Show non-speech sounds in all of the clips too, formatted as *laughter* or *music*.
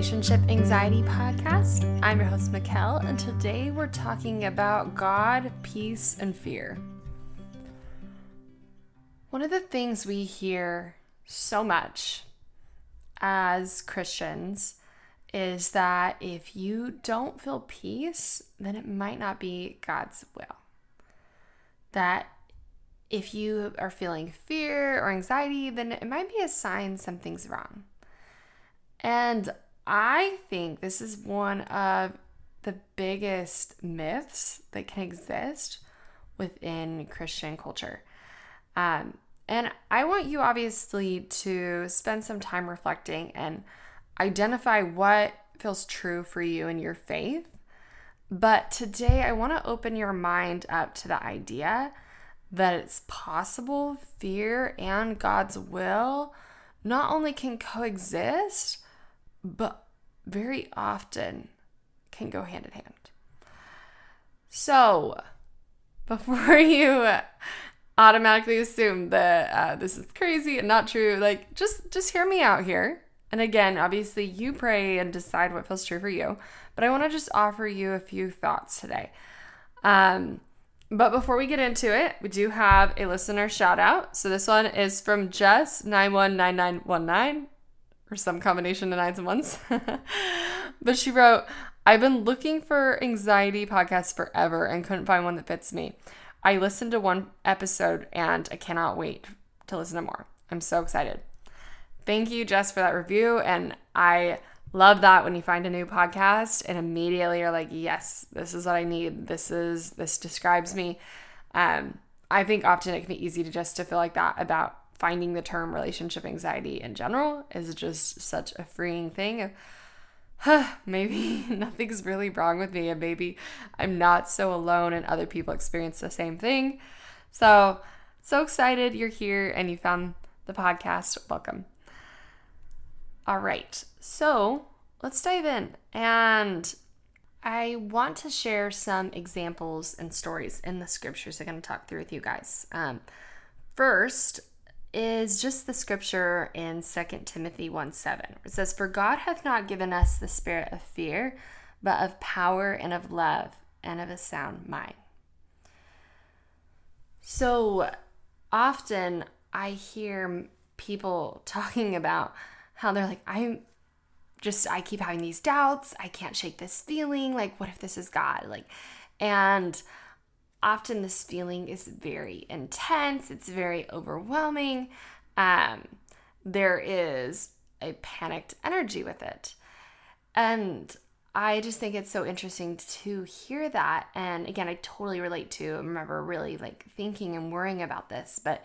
Relationship Anxiety Podcast. I'm your host, Mikkel, and today we're talking about God, peace, and fear. One of the things we hear so much as Christians is that if you don't feel peace, then it might not be God's will. That if you are feeling fear or anxiety, then it might be a sign something's wrong. And I think this is one of the biggest myths that can exist within Christian culture. Um, and I want you obviously to spend some time reflecting and identify what feels true for you in your faith. But today I want to open your mind up to the idea that it's possible fear and God's will not only can coexist, but very often can go hand in hand. So, before *laughs* you automatically assume that uh, this is crazy and not true, like just just hear me out here. And again, obviously, you pray and decide what feels true for you. But I want to just offer you a few thoughts today. Um, but before we get into it, we do have a listener shout out. So this one is from Jess919919 or some combination of nines and ones. *laughs* but she wrote, I've been looking for anxiety podcasts forever and couldn't find one that fits me. I listened to one episode and I cannot wait to listen to more. I'm so excited. Thank you, Jess, for that review. And I love that when you find a new podcast and immediately you're like, yes, this is what I need. This is, this describes me. Um, I think often it can be easy to just to feel like that about finding the term relationship anxiety in general is just such a freeing thing. Huh, *sighs* maybe *laughs* nothing's really wrong with me, and maybe I'm not so alone, and other people experience the same thing. So, so excited you're here and you found the podcast. Welcome. All right, so let's dive in. And I want to share some examples and stories in the scriptures I'm going to talk through with you guys. Um, first, is just the scripture in 2 Timothy 1 7. It says, For God hath not given us the spirit of fear, but of power and of love and of a sound mind. So often I hear people talking about how they're like, I'm just, I keep having these doubts. I can't shake this feeling. Like, what if this is God? Like, and often this feeling is very intense, it's very overwhelming. Um, there is a panicked energy with it. And I just think it's so interesting to hear that. And again, I totally relate to, I remember really like thinking and worrying about this. But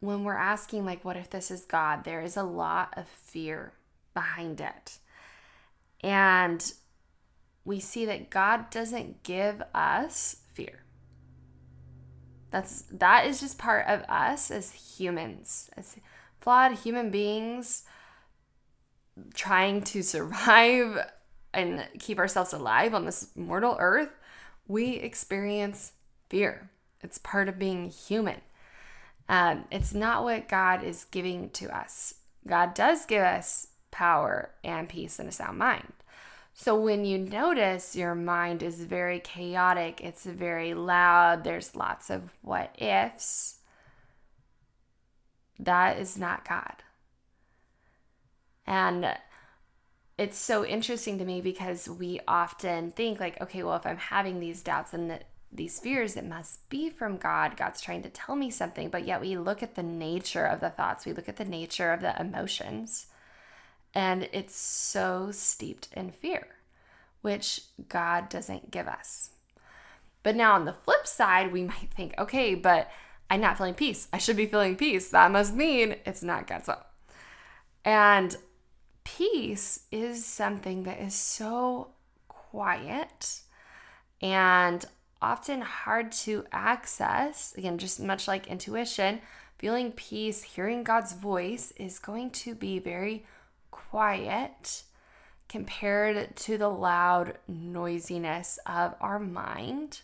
when we're asking, like, what if this is God, there is a lot of fear behind it. And we see that God doesn't give us fear. That's that is just part of us as humans, as flawed human beings trying to survive and keep ourselves alive on this mortal earth. We experience fear. It's part of being human. Um, it's not what God is giving to us. God does give us power and peace and a sound mind. So when you notice your mind is very chaotic, it's very loud, there's lots of what ifs, that is not God. And it's so interesting to me because we often think like, okay, well, if I'm having these doubts and the, these fears, it must be from God. God's trying to tell me something. But yet we look at the nature of the thoughts, we look at the nature of the emotions and it's so steeped in fear, which God doesn't give us. But now on the flip side, we might think, okay, but I'm not feeling peace. I should be feeling peace. That must mean it's not God's will. And peace is something that is so quiet and often hard to access. Again, just much like intuition, feeling peace, hearing God's voice is going to be very quiet compared to the loud noisiness of our mind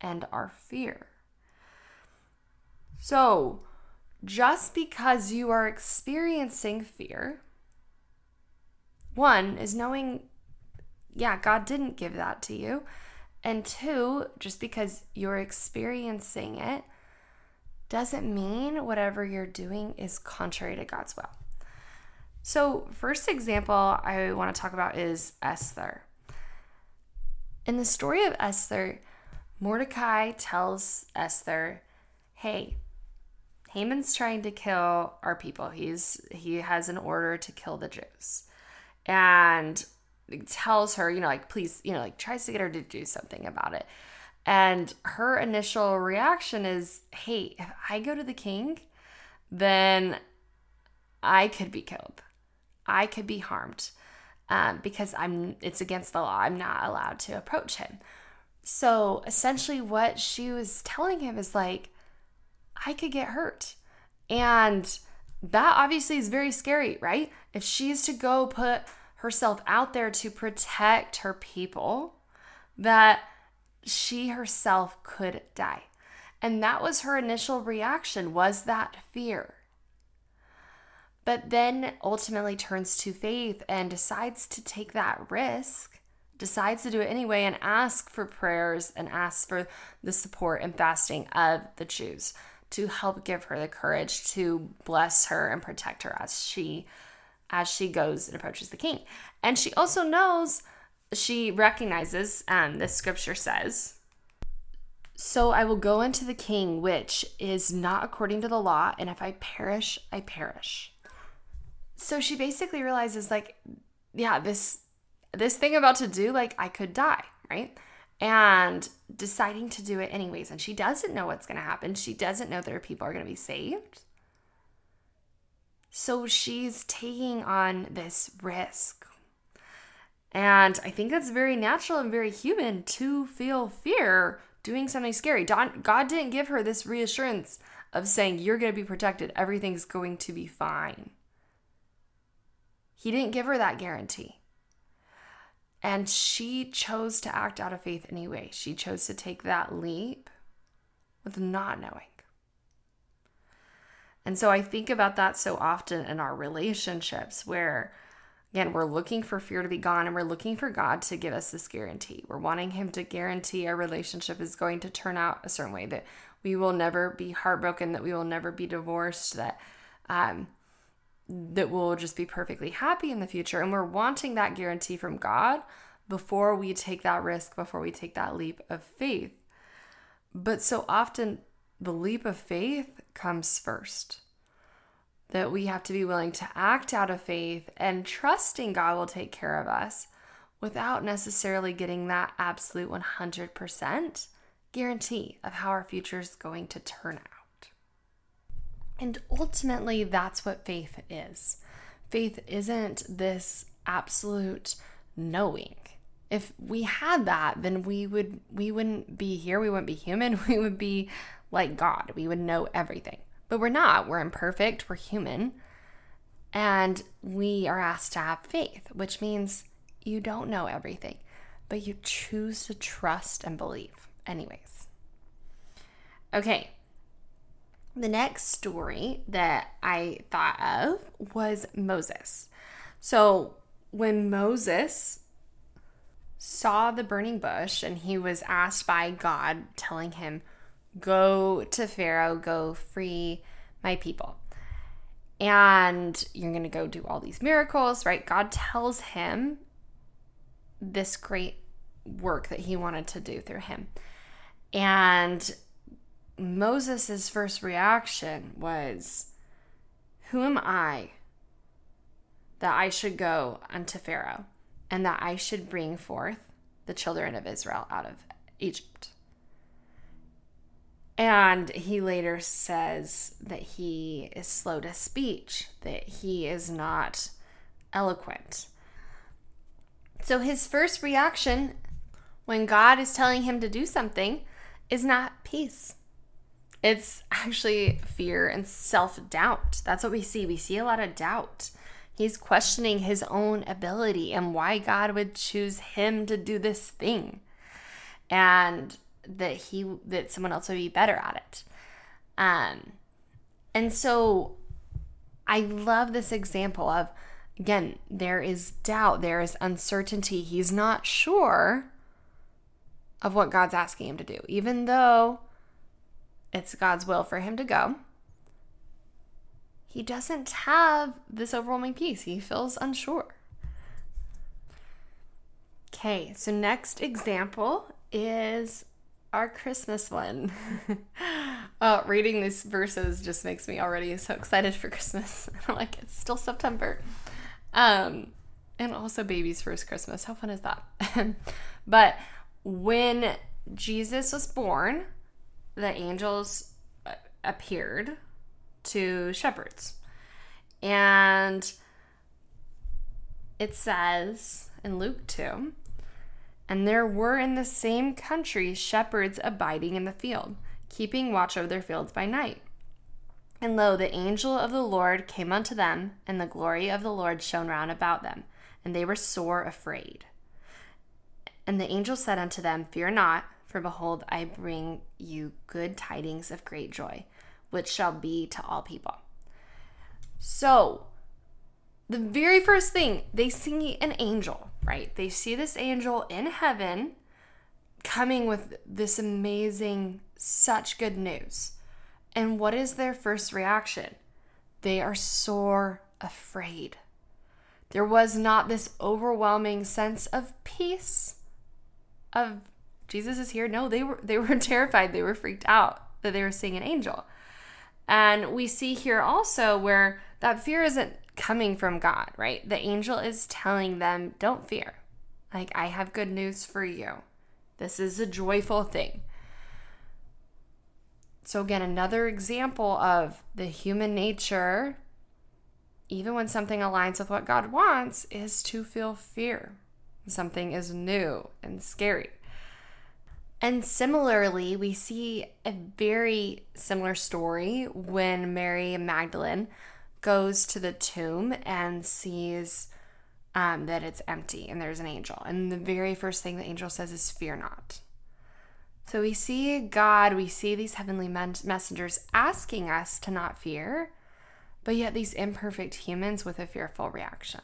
and our fear. So, just because you are experiencing fear one is knowing, yeah, God didn't give that to you. And two, just because you're experiencing it doesn't mean whatever you're doing is contrary to God's will. So, first example I want to talk about is Esther. In the story of Esther, Mordecai tells Esther, "Hey, Haman's trying to kill our people. He's he has an order to kill the Jews." And tells her, you know, like please, you know, like tries to get her to do something about it. And her initial reaction is, "Hey, if I go to the king, then I could be killed. I could be harmed." Um, because I'm it's against the law. I'm not allowed to approach him. So essentially, what she was telling him is like, I could get hurt. And that obviously is very scary, right? If she's to go put herself out there to protect her people, that she herself could die. And that was her initial reaction was that fear. But then ultimately turns to faith and decides to take that risk decides to do it anyway and ask for prayers and asks for the support and fasting of the Jews to help give her the courage to bless her and protect her as she as she goes and approaches the king. And she also knows she recognizes um the scripture says so I will go into the king, which is not according to the law, and if I perish, I perish. So she basically realizes, like, yeah, this this thing about to do, like I could die, right? And deciding to do it anyways. And she doesn't know what's going to happen. She doesn't know that her people are going to be saved. So she's taking on this risk. And I think that's very natural and very human to feel fear doing something scary. God didn't give her this reassurance of saying, You're going to be protected, everything's going to be fine. He didn't give her that guarantee. And she chose to act out of faith anyway. She chose to take that leap with not knowing. And so I think about that so often in our relationships where, again, we're looking for fear to be gone and we're looking for God to give us this guarantee. We're wanting Him to guarantee our relationship is going to turn out a certain way, that we will never be heartbroken, that we will never be divorced, that um, that we'll just be perfectly happy in the future. And we're wanting that guarantee from God before we take that risk, before we take that leap of faith. But so often, the leap of faith comes first. That we have to be willing to act out of faith and trusting God will take care of us without necessarily getting that absolute 100% guarantee of how our future is going to turn out. And ultimately, that's what faith is. Faith isn't this absolute knowing. If we had that, then we would we wouldn't be here, we wouldn't be human, *laughs* we would be like God. We would know everything. But we're not. We're imperfect, we're human. And we are asked to have faith, which means you don't know everything, but you choose to trust and believe anyways. Okay, the next story that I thought of was Moses. So, when Moses saw the burning bush and he was asked by God, telling him, Go to Pharaoh, go free my people. And you're going to go do all these miracles, right? God tells him this great work that he wanted to do through him. And Moses' first reaction was, Who am I that I should go unto Pharaoh and that I should bring forth the children of Israel out of Egypt? And he later says that he is slow to speech, that he is not eloquent. So his first reaction when God is telling him to do something is not peace. It's actually fear and self doubt. That's what we see. We see a lot of doubt. He's questioning his own ability and why God would choose him to do this thing. And that he that someone else would be better at it. Um and so I love this example of again, there is doubt, there is uncertainty. He's not sure of what God's asking him to do, even though it's God's will for him to go. He doesn't have this overwhelming peace. He feels unsure. Okay, so next example is our Christmas one. uh, *laughs* reading these verses just makes me already so excited for Christmas. *laughs* I'm like, it's still September. Um, and also baby's first Christmas. How fun is that? *laughs* but when Jesus was born, the angels uh, appeared to shepherds. And it says in Luke 2 and there were in the same country shepherds abiding in the field, keeping watch over their fields by night. And lo, the angel of the Lord came unto them, and the glory of the Lord shone round about them, and they were sore afraid. And the angel said unto them, Fear not, for behold, I bring you good tidings of great joy, which shall be to all people. So, the very first thing they see an angel, right? They see this angel in heaven coming with this amazing, such good news. And what is their first reaction? They are sore afraid. There was not this overwhelming sense of peace of Jesus is here. No, they were they were *laughs* terrified. They were freaked out that they were seeing an angel. And we see here also where that fear isn't coming from God, right? The angel is telling them, don't fear. Like, I have good news for you. This is a joyful thing. So, again, another example of the human nature, even when something aligns with what God wants, is to feel fear. Something is new and scary. And similarly, we see a very similar story when Mary Magdalene goes to the tomb and sees um, that it's empty and there's an angel. And the very first thing the angel says is, Fear not. So we see God, we see these heavenly messengers asking us to not fear, but yet these imperfect humans with a fearful reaction.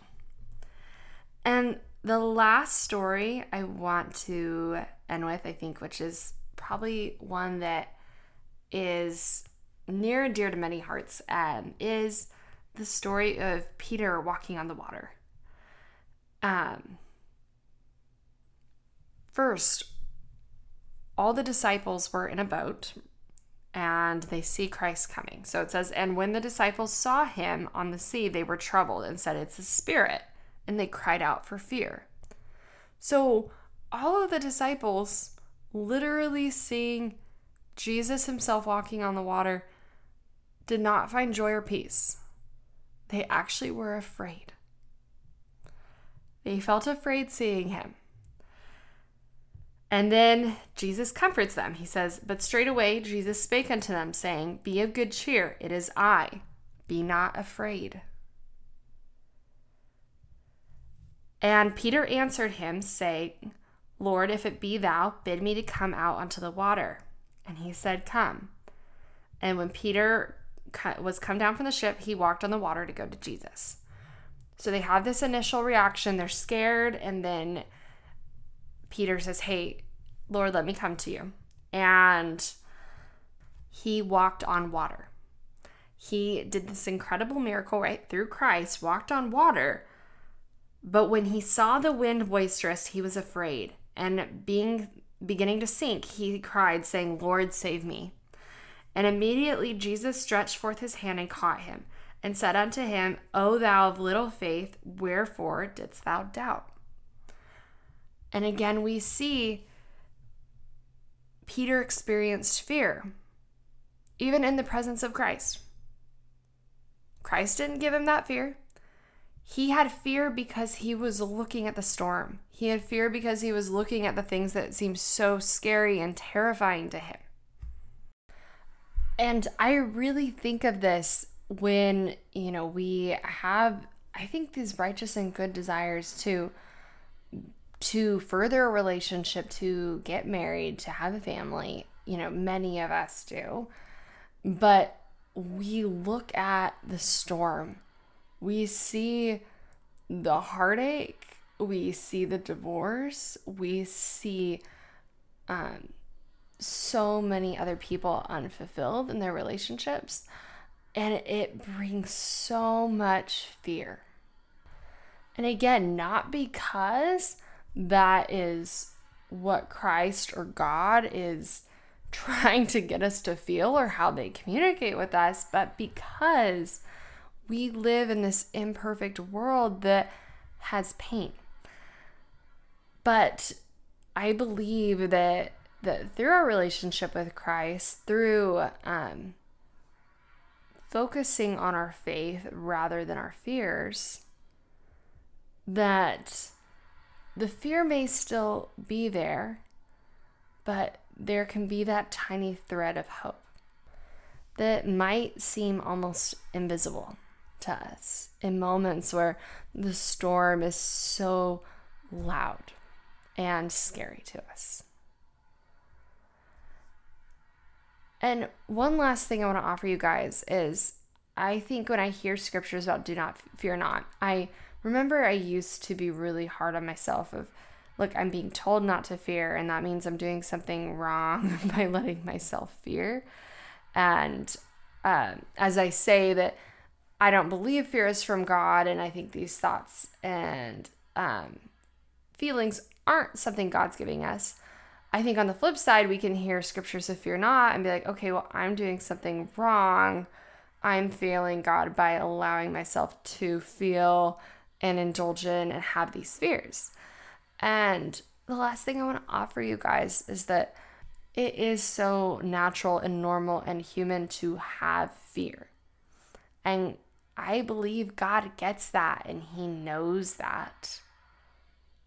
And the last story I want to end with, I think, which is probably one that is near and dear to many hearts, um, is the story of Peter walking on the water. Um, first, all the disciples were in a boat and they see Christ coming. So it says, And when the disciples saw him on the sea, they were troubled and said, It's a spirit. And they cried out for fear. So all of the disciples literally seeing Jesus himself walking on the water did not find joy or peace. They actually were afraid. They felt afraid seeing him. And then Jesus comforts them. He says, But straightway Jesus spake unto them, saying, Be of good cheer, it is I, be not afraid. And Peter answered him, saying, Lord, if it be thou, bid me to come out unto the water. And he said, Come. And when Peter was come down from the ship, he walked on the water to go to Jesus. So they have this initial reaction. They're scared. And then Peter says, Hey, Lord, let me come to you. And he walked on water. He did this incredible miracle right through Christ, walked on water. But when he saw the wind boisterous, he was afraid. And being beginning to sink, he cried, saying, Lord, save me. And immediately Jesus stretched forth his hand and caught him, and said unto him, O thou of little faith, wherefore didst thou doubt? And again, we see Peter experienced fear, even in the presence of Christ. Christ didn't give him that fear. He had fear because he was looking at the storm. He had fear because he was looking at the things that seemed so scary and terrifying to him. And I really think of this when, you know, we have I think these righteous and good desires to to further a relationship, to get married, to have a family, you know, many of us do. But we look at the storm. We see the heartache, we see the divorce, we see um, so many other people unfulfilled in their relationships, and it brings so much fear. And again, not because that is what Christ or God is trying to get us to feel or how they communicate with us, but because we live in this imperfect world that has pain. But I believe that that through our relationship with Christ, through um, focusing on our faith rather than our fears, that the fear may still be there, but there can be that tiny thread of hope that might seem almost invisible to us in moments where the storm is so loud and scary to us. And one last thing I want to offer you guys is I think when I hear scriptures about do not fear not, I remember I used to be really hard on myself of look, I'm being told not to fear and that means I'm doing something wrong *laughs* by letting myself fear. And um, as I say that I don't believe fear is from God, and I think these thoughts and um, feelings aren't something God's giving us. I think on the flip side, we can hear scriptures of fear not and be like, okay, well, I'm doing something wrong. I'm failing God by allowing myself to feel and indulge in and have these fears. And the last thing I want to offer you guys is that it is so natural and normal and human to have fear. And I believe God gets that and He knows that.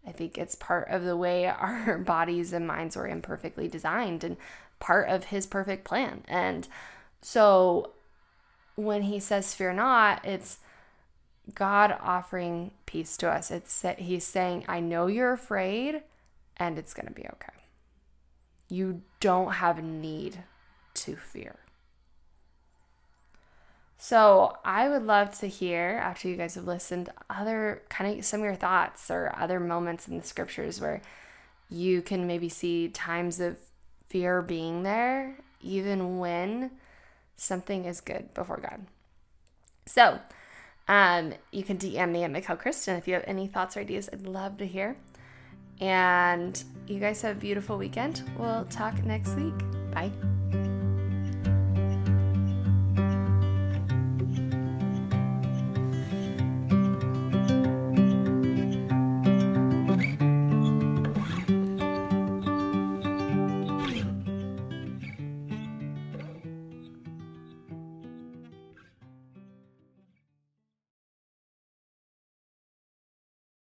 I think it's part of the way *laughs* our bodies and minds were imperfectly designed and part of His perfect plan. And so when He says, Fear not, it's God offering peace to us. It's He's saying, I know you're afraid and it's going to be okay. You don't have need to fear. So I would love to hear after you guys have listened other kind of some of your thoughts or other moments in the scriptures where you can maybe see times of fear being there, even when something is good before God. So um, you can DM me at Mikkel Kristen if you have any thoughts or ideas. I'd love to hear. And you guys have a beautiful weekend. We'll talk next week. Bye.